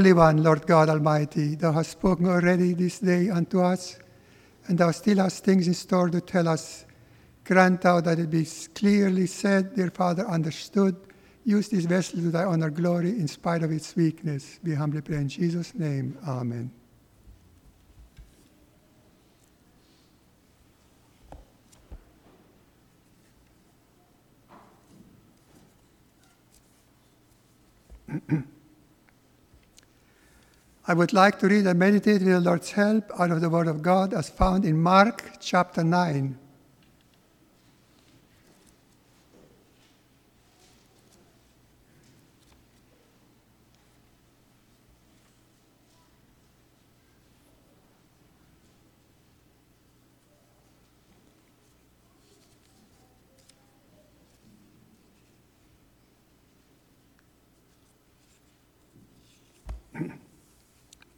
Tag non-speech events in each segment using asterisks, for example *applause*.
Holy One, Lord God Almighty, thou hast spoken already this day unto us, and thou still hast things in store to tell us. Grant thou that it be clearly said, dear Father, understood. Use this vessel to thy honor, glory, in spite of its weakness. We humbly pray in Jesus' name. Amen. *clears throat* I would like to read and meditate with the Lord's help out of the Word of God as found in Mark chapter 9.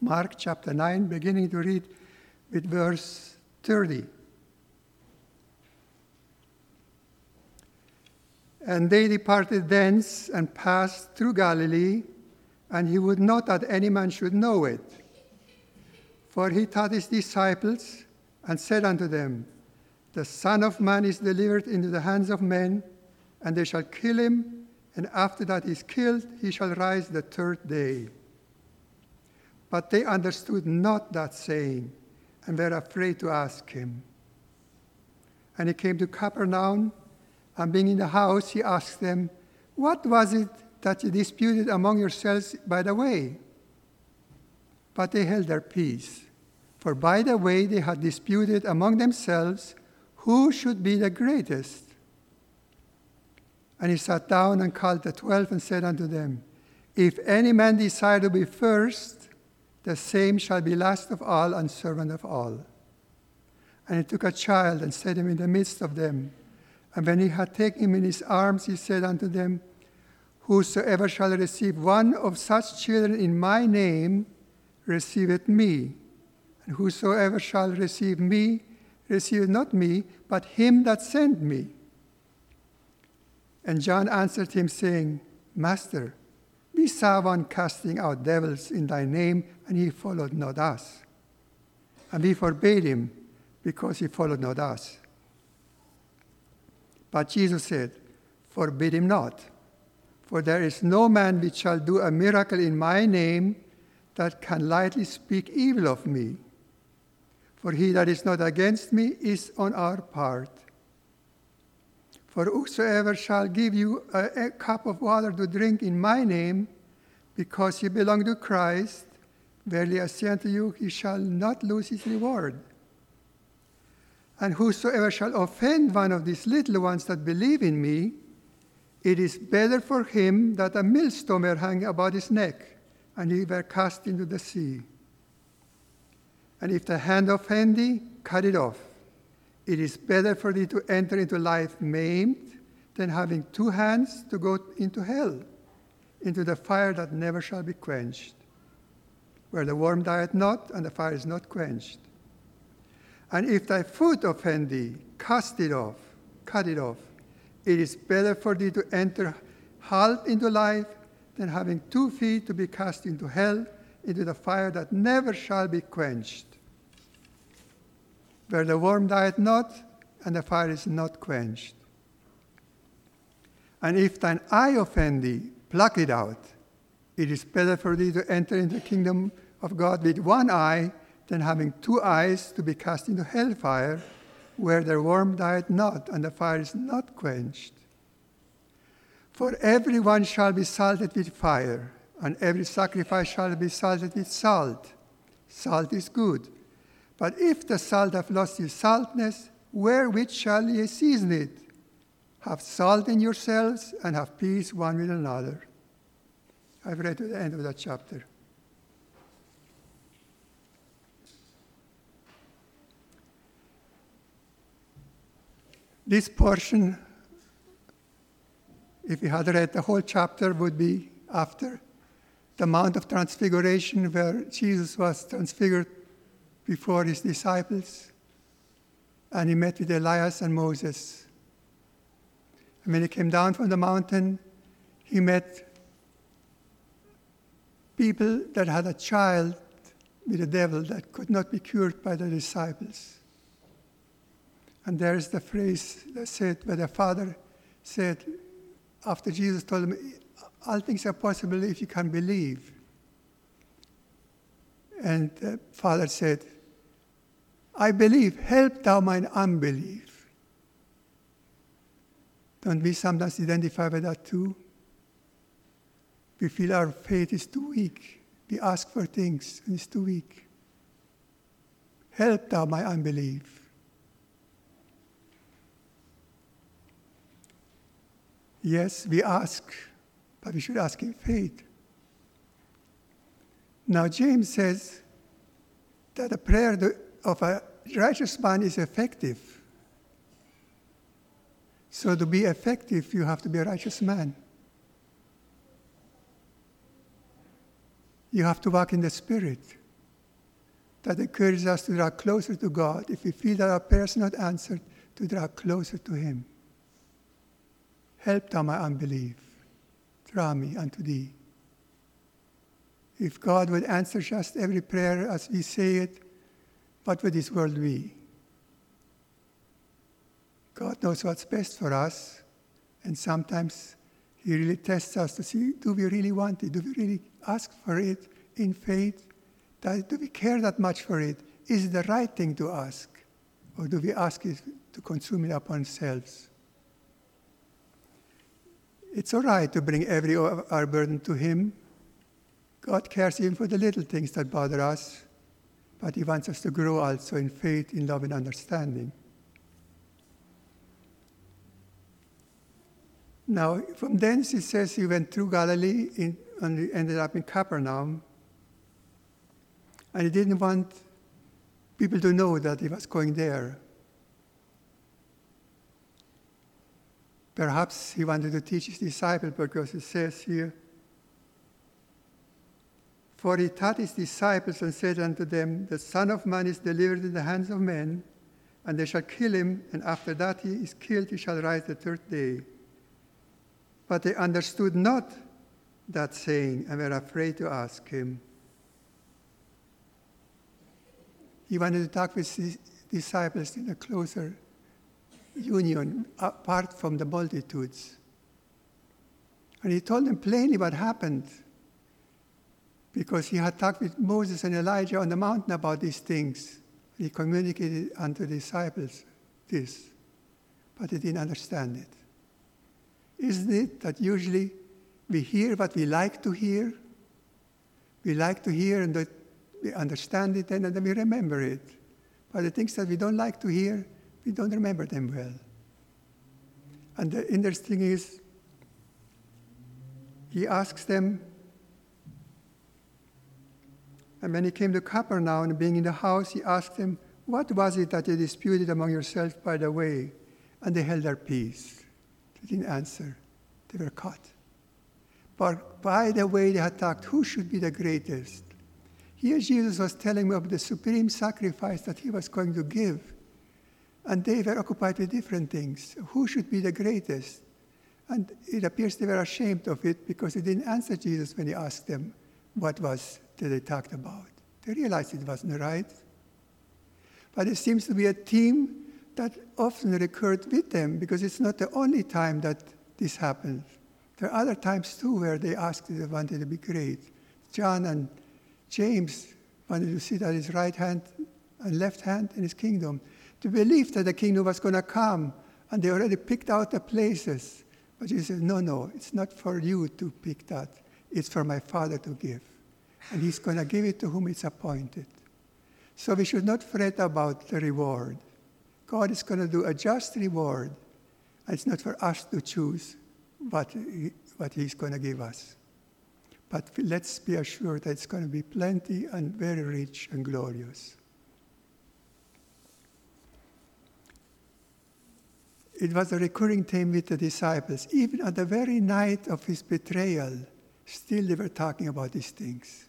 Mark chapter 9, beginning to read with verse 30. And they departed thence and passed through Galilee, and he would not that any man should know it. For he taught his disciples and said unto them, The Son of Man is delivered into the hands of men, and they shall kill him, and after that he is killed, he shall rise the third day. But they understood not that saying, and were afraid to ask him. And he came to Capernaum, and being in the house, he asked them, What was it that you disputed among yourselves by the way? But they held their peace, for by the way they had disputed among themselves who should be the greatest. And he sat down and called the twelve and said unto them, If any man desire to be first, the same shall be last of all and servant of all. And he took a child and set him in the midst of them. And when he had taken him in his arms, he said unto them, Whosoever shall receive one of such children in my name, receiveth me. And whosoever shall receive me, receiveth not me, but him that sent me. And John answered him, saying, Master, we saw one casting out devils in thy name, and he followed not us. And we forbade him because he followed not us. But Jesus said, Forbid him not, for there is no man which shall do a miracle in my name that can lightly speak evil of me. For he that is not against me is on our part. For whosoever shall give you a, a, cup of water to drink in my name, because ye belong to Christ, verily I say unto you, he shall not lose his reward. And whosoever shall offend one of these little ones that believe in me, it is better for him that a millstone were hung about his neck, and he were cast into the sea. And if the hand offend thee, cut it off. It is better for thee to enter into life maimed than having two hands to go into hell, into the fire that never shall be quenched, where the worm dieth not and the fire is not quenched. And if thy foot offend thee, cast it off, cut it off. It is better for thee to enter halt into life than having two feet to be cast into hell, into the fire that never shall be quenched where the worm dieth not, and the fire is not quenched. And if thine eye offend thee, pluck it out. It is better for thee to enter into the kingdom of God with one eye than having two eyes to be cast into hellfire, where the worm dieth not, and the fire is not quenched. For every one shall be salted with fire, and every sacrifice shall be salted with salt. Salt is good but if the salt have lost its saltness, wherewith shall ye season it? Have salt in yourselves and have peace one with another. I've read to the end of that chapter. This portion, if we had read the whole chapter, would be after the Mount of Transfiguration, where Jesus was transfigured before his disciples, and he met with Elias and Moses. And when he came down from the mountain, he met people that had a child with the devil that could not be cured by the disciples. And there's the phrase that said, where the father said, after Jesus told him, All things are possible if you can believe. And the father said, I believe, help thou mine unbelief. Don't we sometimes identify with that too? We feel our faith is too weak. We ask for things and it's too weak. Help thou my unbelief. Yes, we ask, but we should ask in faith. Now, James says that the prayer of a righteous man is effective. So, to be effective, you have to be a righteous man. You have to walk in the Spirit. That encourages us to draw closer to God. If we feel that our prayer is not answered, to draw closer to Him. Help thou my unbelief. Draw me unto thee. If God would answer just every prayer as we say it, what would this world be? God knows what's best for us, and sometimes He really tests us to see do we really want it? Do we really ask for it in faith? Do we care that much for it? Is it the right thing to ask? Or do we ask it to consume it upon ourselves? It's all right to bring every our burden to Him. God cares even for the little things that bother us, but He wants us to grow also in faith, in love, and understanding. Now, from thence it says he went through Galilee in, and he ended up in Capernaum. And he didn't want people to know that he was going there. Perhaps he wanted to teach his disciples because it says here, For he taught his disciples and said unto them, The Son of Man is delivered in the hands of men, and they shall kill him, and after that he is killed, he shall rise the third day. But they understood not that saying and were afraid to ask him. He wanted to talk with his disciples in a closer union apart from the multitudes. And he told them plainly what happened because he had talked with Moses and Elijah on the mountain about these things. He communicated unto the disciples this, but they didn't understand it. Isn't it that usually we hear what we like to hear? We like to hear and we understand it and then we remember it. But the things that we don't like to hear, we don't remember them well. And the interesting is, he asks them, and when he came to Capernaum and being in the house, he asked them, What was it that you disputed among yourselves by the way? And they held their peace. They didn't answer. They were caught. But by the way they had talked, who should be the greatest? Here Jesus was telling them of the supreme sacrifice that he was going to give. And they were occupied with different things. Who should be the greatest? And it appears they were ashamed of it because they didn't answer Jesus when he asked them what was that they talked about. They realized it wasn't right. But it seems to be a theme that often recurred with them because it's not the only time that this happens. There are other times too where they asked they wanted to be great. John and James wanted to sit at his right hand and left hand in his kingdom to believe that the kingdom was going to come, and they already picked out the places. But he said, No, no, it's not for you to pick that. It's for my Father to give. And he's going to give it to whom it's appointed. So we should not fret about the reward. God is going to do a just reward. And it's not for us to choose what, he, what he's going to give us. But let's be assured that it's going to be plenty and very rich and glorious. It was a recurring theme with the disciples. Even at the very night of his betrayal, still they were talking about these things.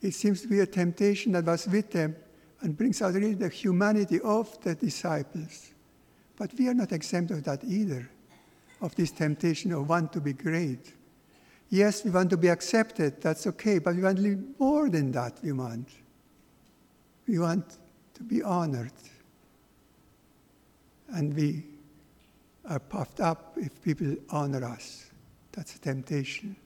It seems to be a temptation that was with them and brings out really the humanity of the disciples. But we are not exempt of that either, of this temptation of want to be great. Yes, we want to be accepted, that's okay, but we want to more than that, we want. We want to be honored. And we are puffed up if people honor us. That's a temptation.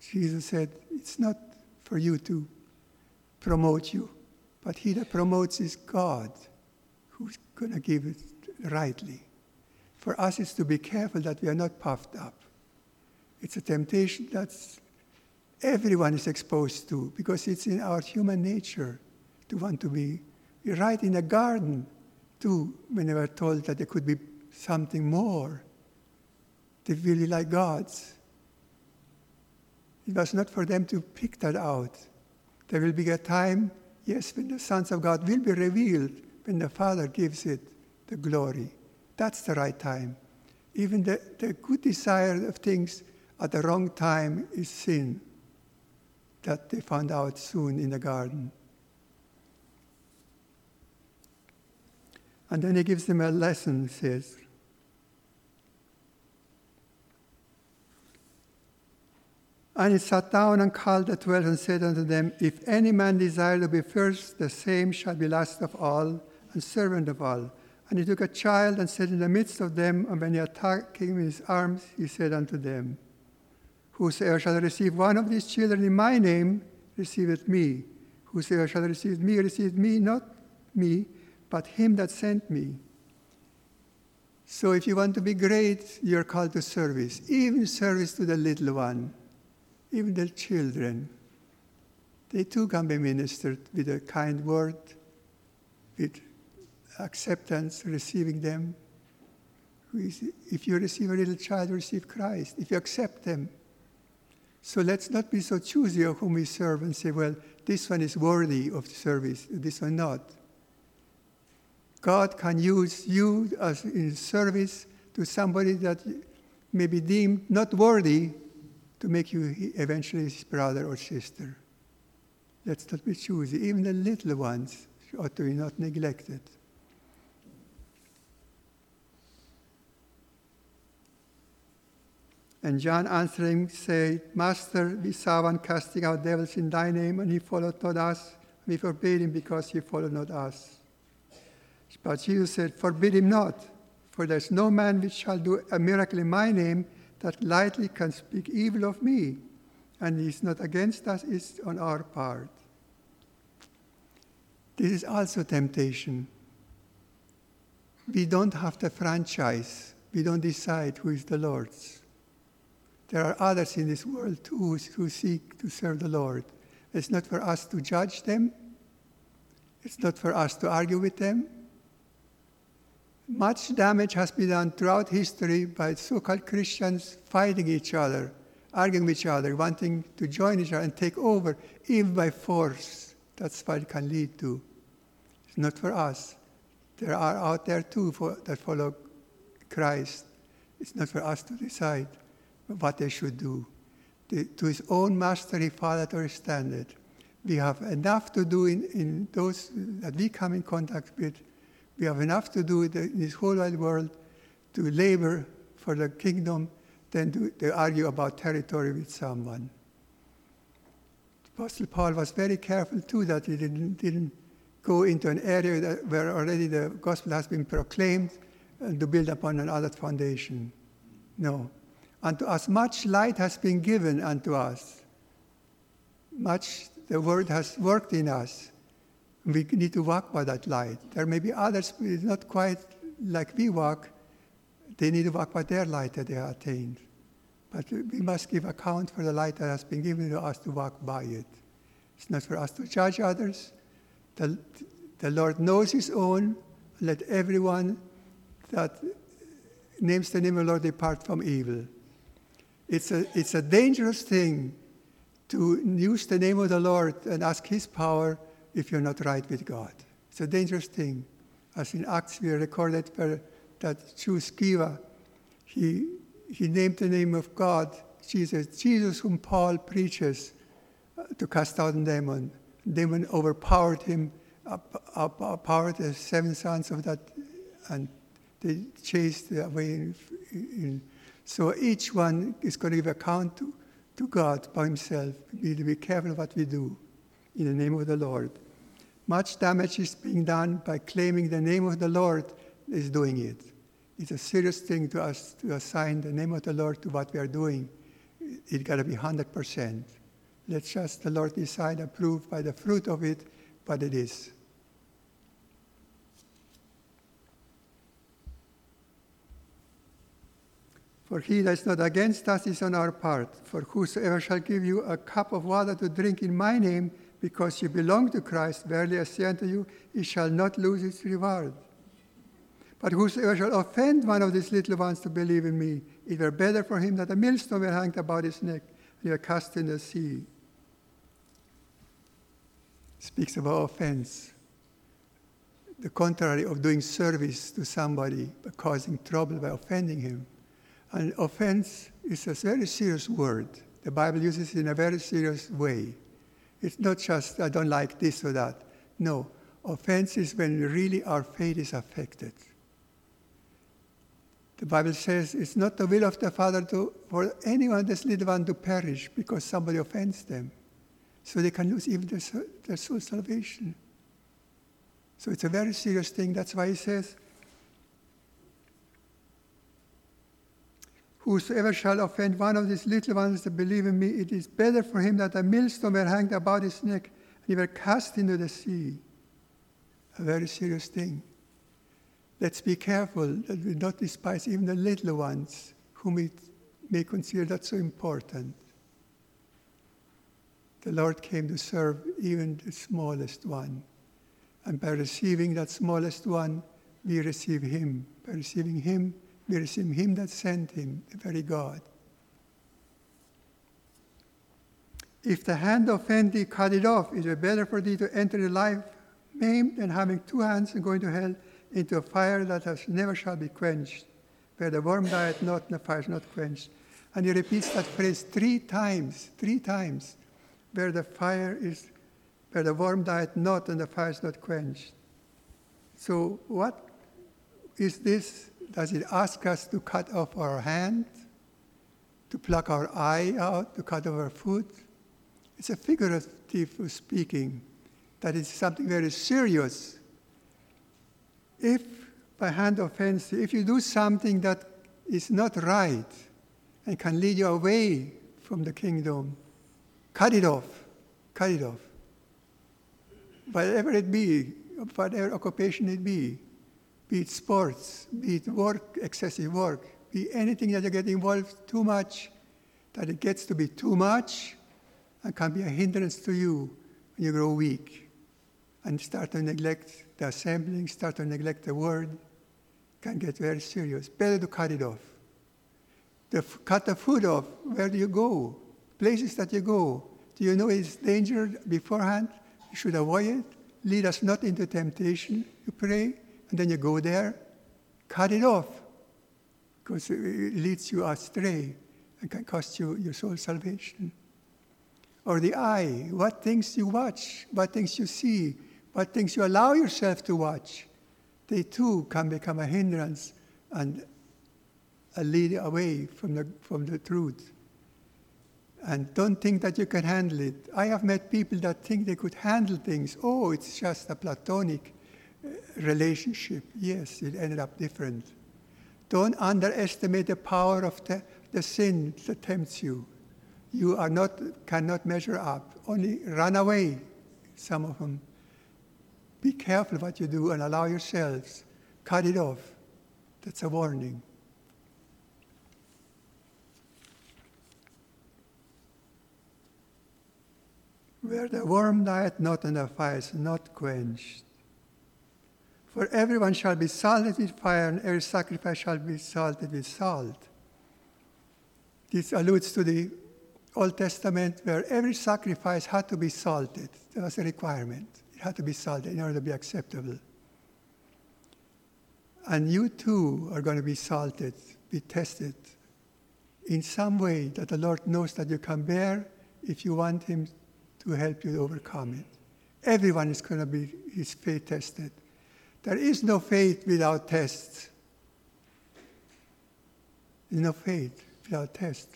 Jesus said, It's not for you to promote you, but he that promotes is God, who's going to give it rightly. For us, it's to be careful that we are not puffed up. It's a temptation that everyone is exposed to because it's in our human nature to want to be. Right in a garden, too, when they were told that there could be something more. They really like gods. It was not for them to pick that out. There will be a time, yes, when the sons of God will be revealed, when the Father gives it the glory. That's the right time. Even the, the good desire of things at the wrong time is sin that they found out soon in the garden. And then he gives them a lesson, says, And he sat down and called the twelve and said unto them, If any man desire to be first, the same shall be last of all and servant of all. And he took a child and set in the midst of them, and when he had taken him in his arms, he said unto them, Whosoever shall receive one of these children in my name, receiveth me. Whosoever shall receive me, receiveth me, not me, but him that sent me. So if you want to be great, you're called to service, even service to the little one even the children, they too can be ministered with a kind word, with acceptance, receiving them. If you receive a little child, receive Christ. If you accept them. So let's not be so choosy of whom we serve and say, well, this one is worthy of the service, this one not. God can use you as in service to somebody that may be deemed not worthy, to make you eventually his brother or sister. Let's not be choosy. Even the little ones ought to be not neglected. And John answering said, Master, we saw one casting out devils in thy name, and he followed not us. We forbade him because he followed not us. But Jesus said, Forbid him not, for there is no man which shall do a miracle in my name that lightly can speak evil of me, and is not against us, is on our part. This is also temptation. We don't have the franchise. We don't decide who is the Lord's. There are others in this world too who seek to serve the Lord. It's not for us to judge them. It's not for us to argue with them. Much damage has been done throughout history by so called Christians fighting each other, arguing with each other, wanting to join each other and take over, even by force. That's what it can lead to. It's not for us. There are out there too for, that follow Christ. It's not for us to decide what they should do. The, to his own master, he followed or standard. We have enough to do in, in those that we come in contact with we have enough to do in this whole wide world to labor for the kingdom than to, to argue about territory with someone. Apostle Paul was very careful too that he didn't, didn't go into an area that, where already the gospel has been proclaimed and to build upon another foundation. No. Unto us much light has been given unto us. Much the word has worked in us. We need to walk by that light. There may be others who is not quite like we walk. They need to walk by their light that they have attained. But we must give account for the light that has been given to us to walk by it. It's not for us to judge others. The, the Lord knows His own. Let everyone that names the name of the Lord depart from evil. It's a, it's a dangerous thing to use the name of the Lord and ask His power if you're not right with God. It's a dangerous thing. As in Acts, we recorded that Jew Sceva, he, he named the name of God, Jesus, Jesus whom Paul preaches uh, to cast out a demon. Demon overpowered him, overpowered the seven sons of that, and they chased away in, in So each one is going to give account to, to God by himself. We need to be careful what we do in the name of the Lord. Much damage is being done by claiming the name of the Lord is doing it. It's a serious thing to us to assign the name of the Lord to what we are doing. It's got to be 100%. Let's just the Lord decide, approve by the fruit of it what it is. For he that is not against us is on our part. For whosoever shall give you a cup of water to drink in my name, because you belong to Christ, verily I say unto you, he shall not lose his reward. But whosoever shall offend one of these little ones to believe in me, it were better for him that a millstone were hanged about his neck and were cast in the sea. Speaks about offense. The contrary of doing service to somebody, but causing trouble by offending him. And offense is a very serious word. The Bible uses it in a very serious way. It's not just, I don't like this or that. No, offense is when really our faith is affected. The Bible says it's not the will of the Father to, for anyone, this little one, to perish because somebody offends them. So they can lose even their, their soul salvation. So it's a very serious thing. That's why he says, Whosoever shall offend one of these little ones that believe in me, it is better for him that a millstone were hanged about his neck and he were cast into the sea. A very serious thing. Let's be careful that we not despise even the little ones whom we may consider that so important. The Lord came to serve even the smallest one. And by receiving that smallest one, we receive him. By receiving him, we receive him that sent him, the very God. If the hand offend thee, cut it off. It is better for thee to enter the life maimed than having two hands and going to hell into a fire that has never shall be quenched, where the worm dieth not and the fire is not quenched. And he repeats that phrase three times, three times, where the fire is, where the worm dieth not and the fire is not quenched. So what is this does it ask us to cut off our hand, to pluck our eye out, to cut off our foot? It's a figurative speaking that is something very serious. If by hand offense, if you do something that is not right and can lead you away from the kingdom, cut it off. Cut it off. Whatever it be, whatever occupation it be, be it sports, be it work, excessive work, be anything that you get involved too much, that it gets to be too much and can be a hindrance to you when you grow weak and start to neglect the assembling, start to neglect the word, can get very serious. Better to cut it off. The, cut the food off. Where do you go? Places that you go. Do you know it's danger beforehand? You should avoid it. Lead us not into temptation, you pray and then you go there, cut it off, because it leads you astray and can cost you your soul salvation. Or the eye, what things you watch, what things you see, what things you allow yourself to watch, they too can become a hindrance and a lead away from the, from the truth. And don't think that you can handle it. I have met people that think they could handle things. Oh, it's just a platonic relationship, yes, it ended up different. Don't underestimate the power of the, the sin that tempts you. You are not, cannot measure up. Only run away, some of them. Be careful what you do and allow yourselves. Cut it off. That's a warning. Where the worm dieth not and the fire is not quenched. For everyone shall be salted with fire, and every sacrifice shall be salted with salt. This alludes to the Old Testament where every sacrifice had to be salted. That was a requirement. It had to be salted in order to be acceptable. And you too are going to be salted, be tested in some way that the Lord knows that you can bear if you want Him to help you overcome it. Everyone is going to be his faith tested. There is no faith without tests. no faith without test.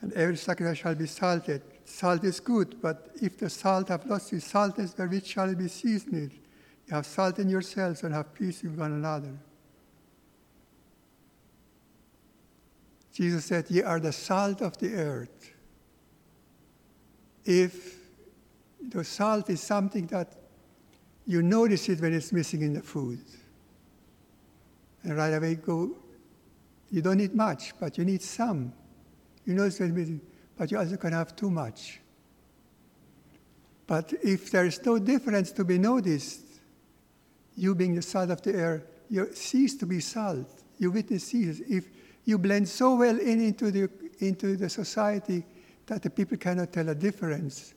And every sacrifice shall be salted. Salt is good, but if the salt have lost its saltness, wherewith shall it shall be seasoned? You have salt in yourselves and have peace with one another. Jesus said, Ye are the salt of the earth. If the salt is something that you notice it when it's missing in the food, and right away go, you don't need much, but you need some. You notice it's missing, but you also can have too much. But if there is no difference to be noticed, you being the salt of the earth, you cease to be salt. You witness ceases. If you blend so well in into the, into the society that the people cannot tell a difference.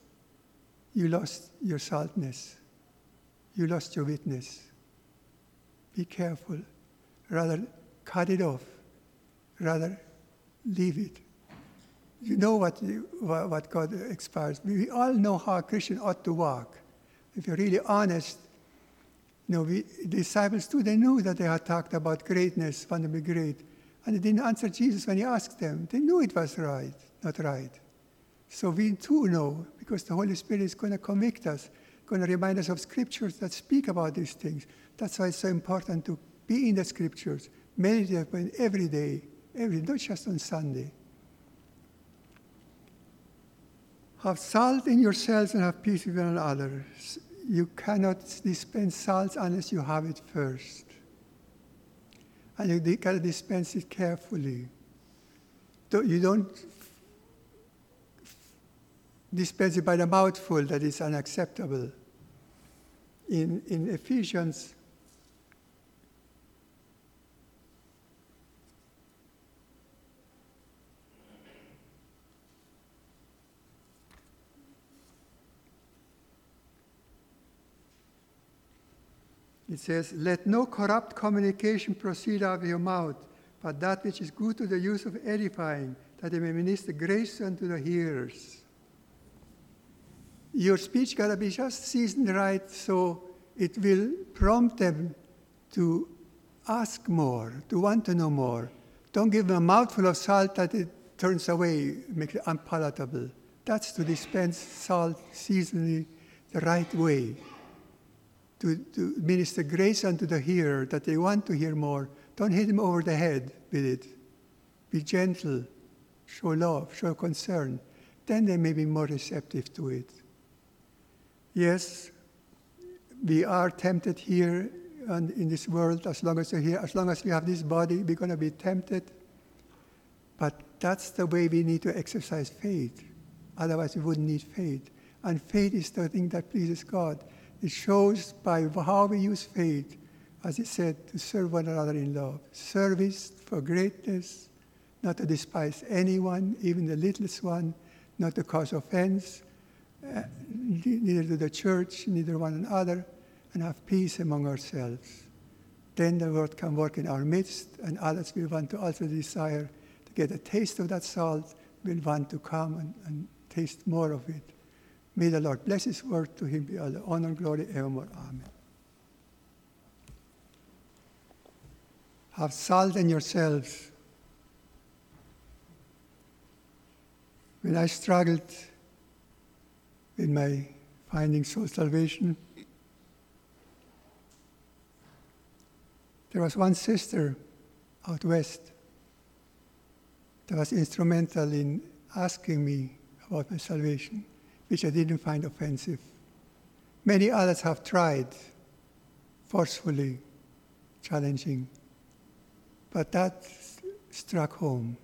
You lost your saltness. You lost your witness. Be careful. Rather, cut it off. Rather, leave it. You know what, you, what God expires. We all know how a Christian ought to walk. If you're really honest, you know, we, disciples too, they knew that they had talked about greatness, want to be great. And they didn't answer Jesus when he asked them. They knew it was right, not right. So we too know, because the Holy Spirit is going to convict us, going to remind us of scriptures that speak about these things. That's why it's so important to be in the scriptures, meditate on every day, every not just on Sunday. Have salt in yourselves and have peace with one another. You cannot dispense salt unless you have it first and you got to dispense it carefully. You don't dispense it by the mouthful that is unacceptable. In, in Ephesians It says, Let no corrupt communication proceed out of your mouth, but that which is good to the use of edifying, that it may minister grace unto the hearers. Your speech got to be just seasoned right so it will prompt them to ask more, to want to know more. Don't give them a mouthful of salt that it turns away, makes it unpalatable. That's to dispense salt seasonally the right way to, to minister grace unto the hearer that they want to hear more. Don't hit them over the head with it. Be gentle, show love, show concern. Then they may be more receptive to it. Yes, we are tempted here and in this world as long as we're here, as long as we have this body, we're going to be tempted. But that's the way we need to exercise faith. Otherwise, we wouldn't need faith. And faith is the thing that pleases God. It shows by how we use faith, as it said, to serve one another in love. Service for greatness, not to despise anyone, even the littlest one, not to cause offense, neither to the church, neither one another, and have peace among ourselves. Then the Lord can work in our midst, and others will want to also desire to get a taste of that salt, will want to come and, and taste more of it. May the Lord bless His word. To Him be all the honor, glory, evermore. Amen. Have salt in yourselves. When I struggled with my finding soul salvation, there was one sister out west that was instrumental in asking me about my salvation which I didn't find offensive. Many others have tried, forcefully challenging, but that struck home.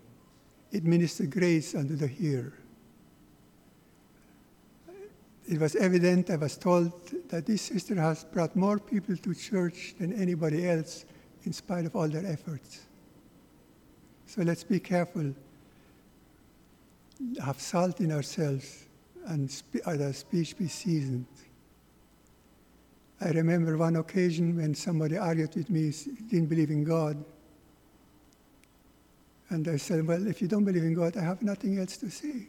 It ministered grace unto the hearer. It was evident, I was told, that this sister has brought more people to church than anybody else in spite of all their efforts. So let's be careful, have salt in ourselves and spe- uh, the speech be seasoned. I remember one occasion when somebody argued with me, didn't believe in God. And I said, Well, if you don't believe in God, I have nothing else to say.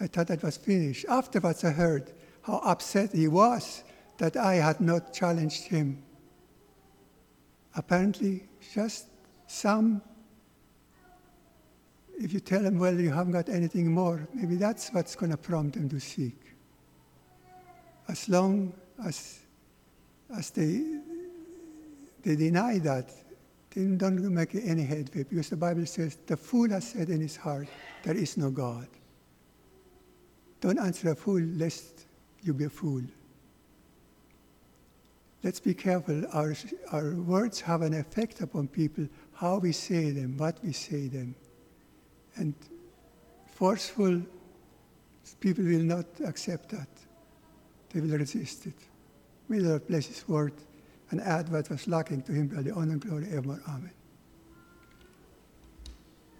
I thought that was finished. Afterwards, I heard how upset he was that I had not challenged him. apparently just some if you tell them, well, you haven't got anything more, maybe that's what's going to prompt them to seek. As long as, as they, they deny that, they don't make any headway because the Bible says, the fool has said in his heart, there is no God. Don't answer a fool lest you be a fool. Let's be careful. Our, our words have an effect upon people, how we say them, what we say them. And forceful people will not accept that. They will resist it. May the Lord bless His word and add what was lacking to Him by the honor and glory ever. Amen.